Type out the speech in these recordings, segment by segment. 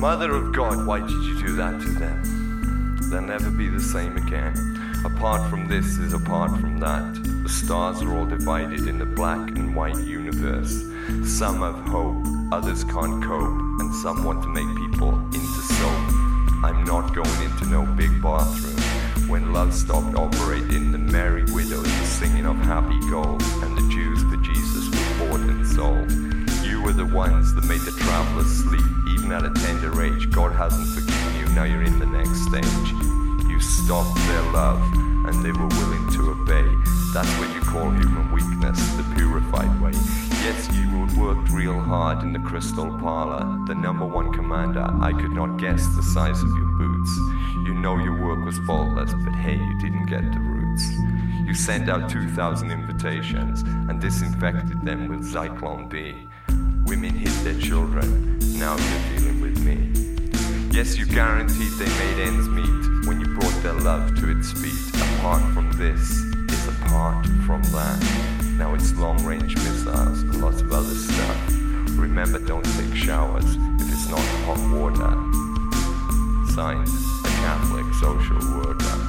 Mother of God, why did you do that to them? They'll never be the same again. Apart from this is apart from that. The stars are all divided in the black and white universe. Some have hope, others can't cope, and some want to make people into soap. I'm not going into no big bathroom. When love stopped operating, the merry widows were singing of happy gold, and the Jews for Jesus were bought and sold. You were the ones that made the travelers sleep now you're in the next stage. You stopped their love and they were willing to obey. That's what you call human weakness, the purified way. Yes, you worked real hard in the crystal parlor. The number one commander, I could not guess the size of your boots. You know your work was faultless, but hey, you didn't get the roots. You sent out 2,000 invitations and disinfected them with Zyklon B. Women hid their children. Now you're dealing Yes, you guaranteed they made ends meet when you brought their love to its feet. Apart from this, it's apart from that. Now it's long range missiles and lots of other stuff. Remember, don't take showers if it's not hot water. Signed, a Catholic social worker.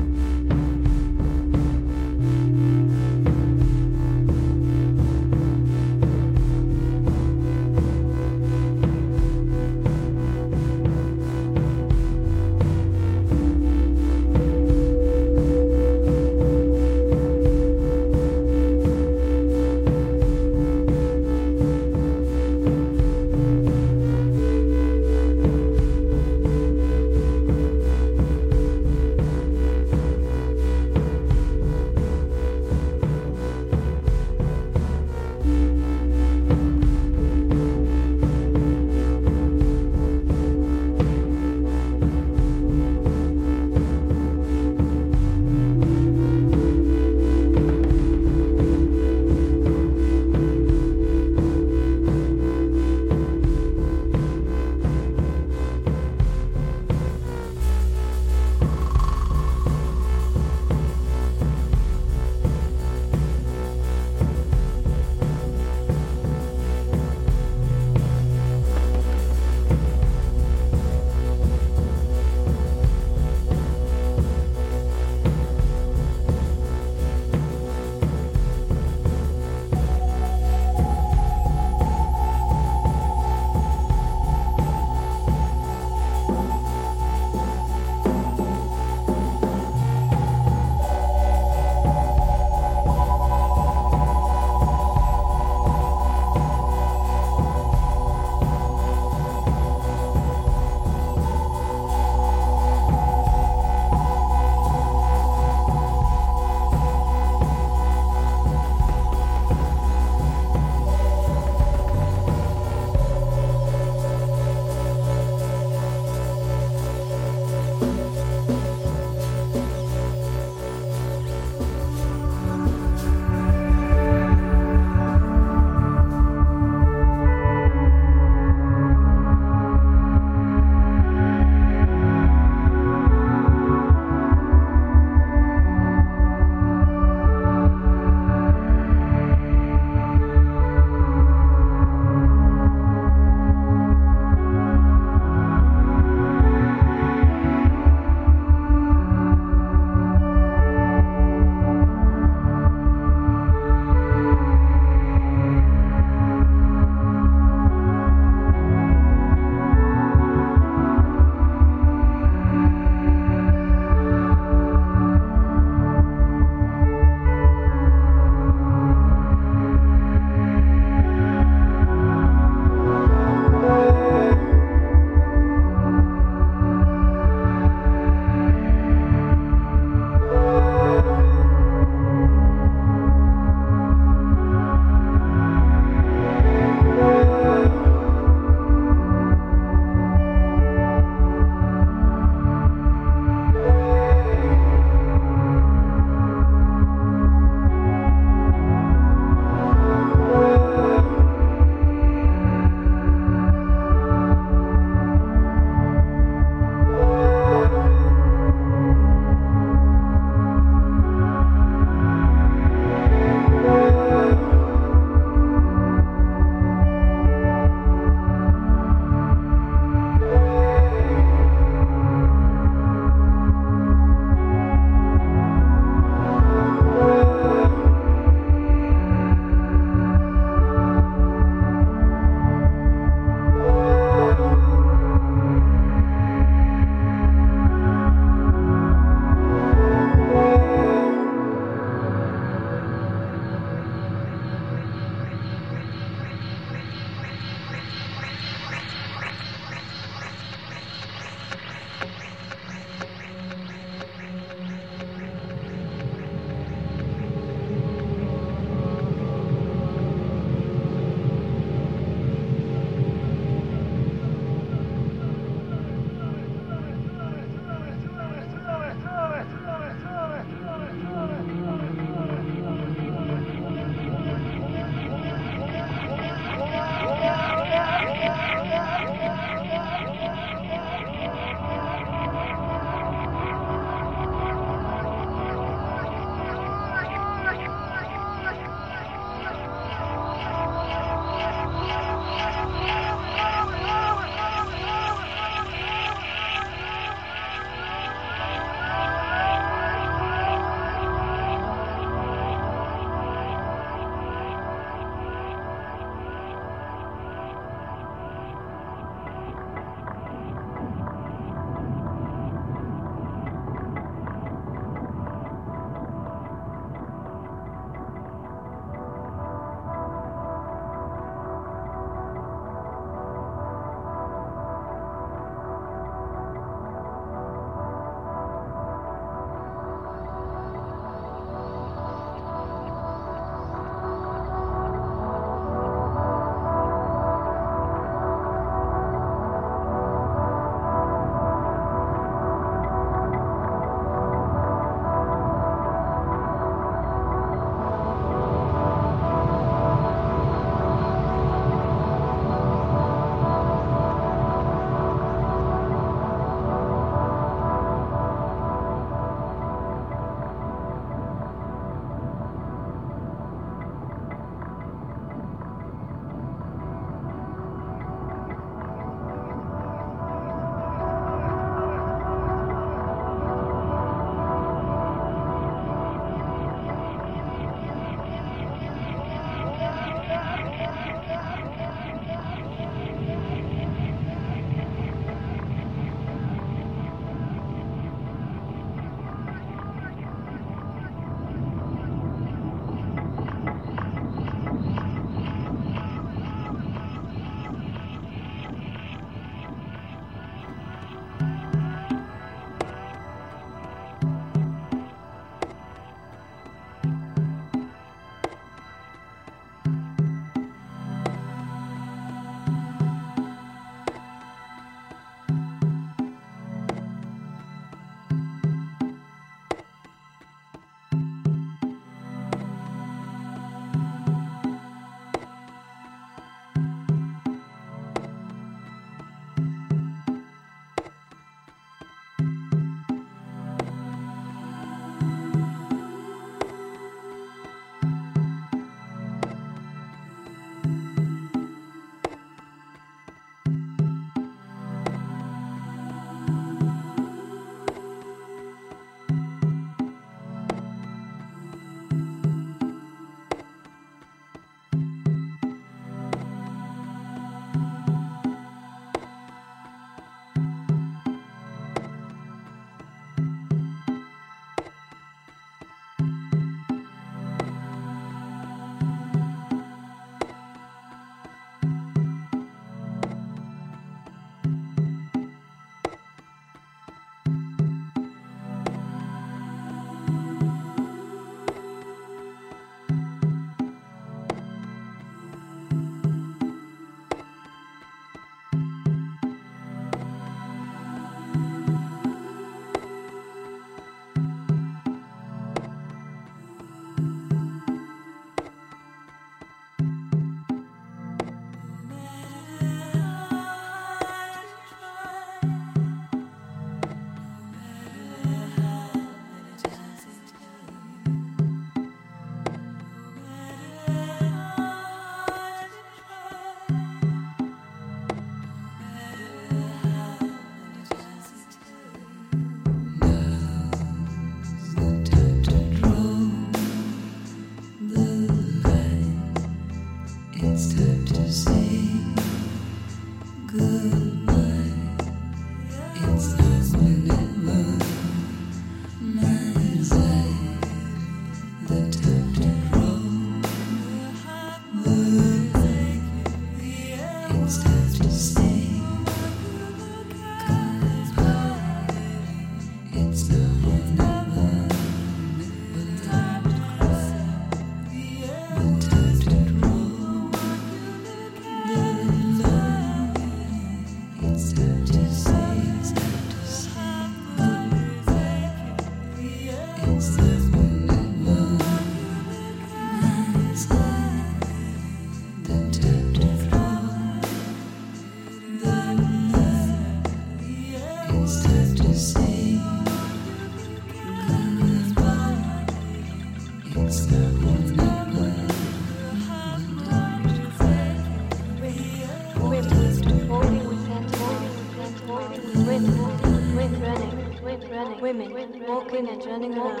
walking and running around,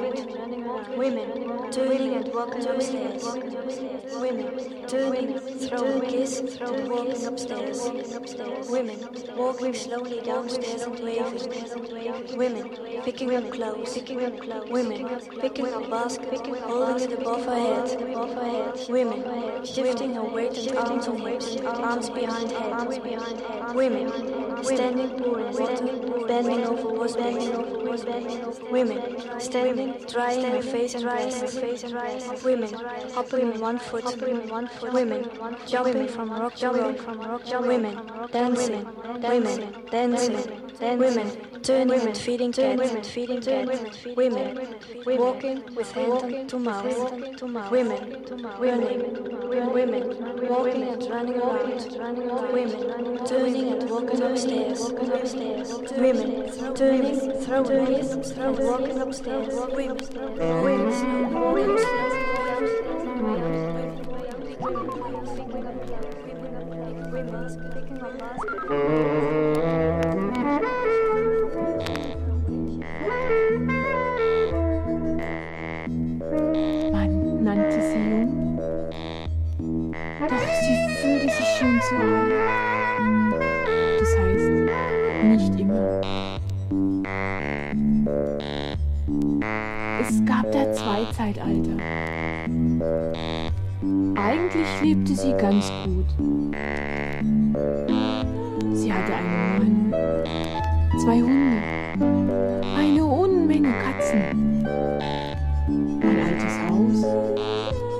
women doing and walking upstairs, women doing, throwing kisses, walking upstairs. Women walking slowly downstairs and waving. Women picking up clothes. Women picking up baskets, holding it above her head. Women shifting her weight and arms and hips, arms behind head. Women standing poor and bending over was bending Women standing, drying her face and breasts. Women hopping on one foot. Women jumping from rock to rock. Women dancing, women, dancing, women, turning and feeding turning women, feeding cats, women, walking with hand to mouth, women, running, women, walking and running around, women, turning and walking upstairs, women, turning, throwing, and walking upstairs, women, women, women. Man nannte sie jung, doch sie fühlte sich schon zu alt. Das heißt, nicht immer. Es gab da zwei Zeitalter. Eigentlich lebte sie ganz gut. Sie hatte einen Mann, zwei Hunde, eine Unmenge Katzen, ein altes Haus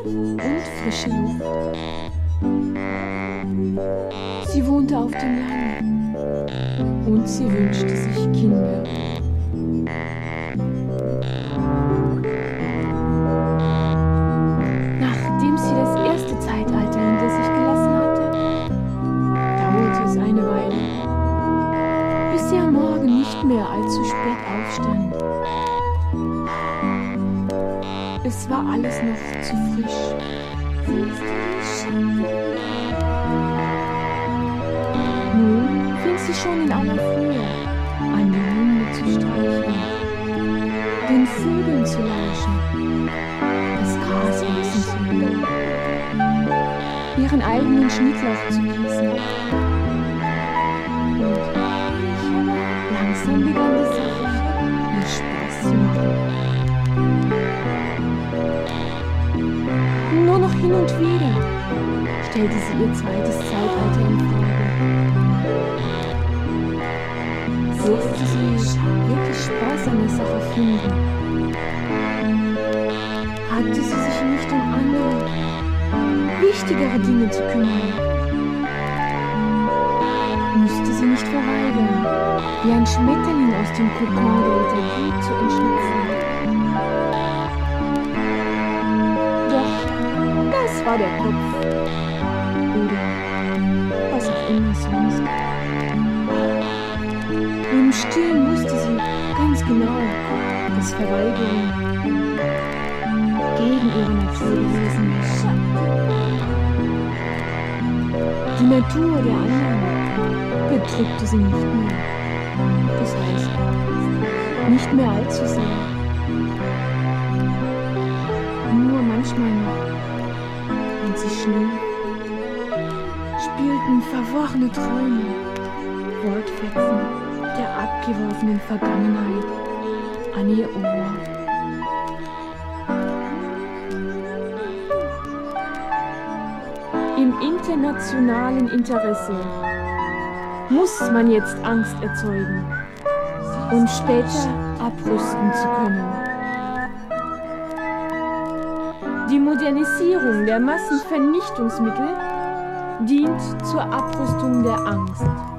und frische Luft. Sie wohnte auf dem Land und sie wünschte sich Kinder. Es war alles noch zu frisch. Nun fing sie schon in aller Frühe an die Hunde zu streichen, den Vögeln zu lauschen, das Gras wachsen zu hören, ihren eigenen Schnittlauch zu gießen. Und langsam begann die Sache ihr Spaß zu machen. Nur noch hin und wieder stellte sie ihr zweites Zeitalter in Frage. Sollte sie wirklich Spaß an der Sache finden? Hatte sie sich nicht um andere, wichtigere Dinge zu kümmern? Müsste sie nicht verweigern, wie ein Schmetterling aus dem Kokon der Lethargie zu entschlüpfen? war der Kopf. Oder was auch immer sonst. Im Stillen wusste sie ganz genau, dass Verweigerung gegen ihre Natur gewesen ist. Die Natur der anderen bedrückte sie nicht mehr. Das heißt, nicht mehr alt zu sein. Nur manchmal noch sie Schnee, spielten verworrene Träume, Wortfetzen der abgeworfenen Vergangenheit an ihr Ohr. Im internationalen Interesse muss man jetzt Angst erzeugen, um später abrüsten zu können. Modernisierung der Massenvernichtungsmittel dient zur Abrüstung der Angst.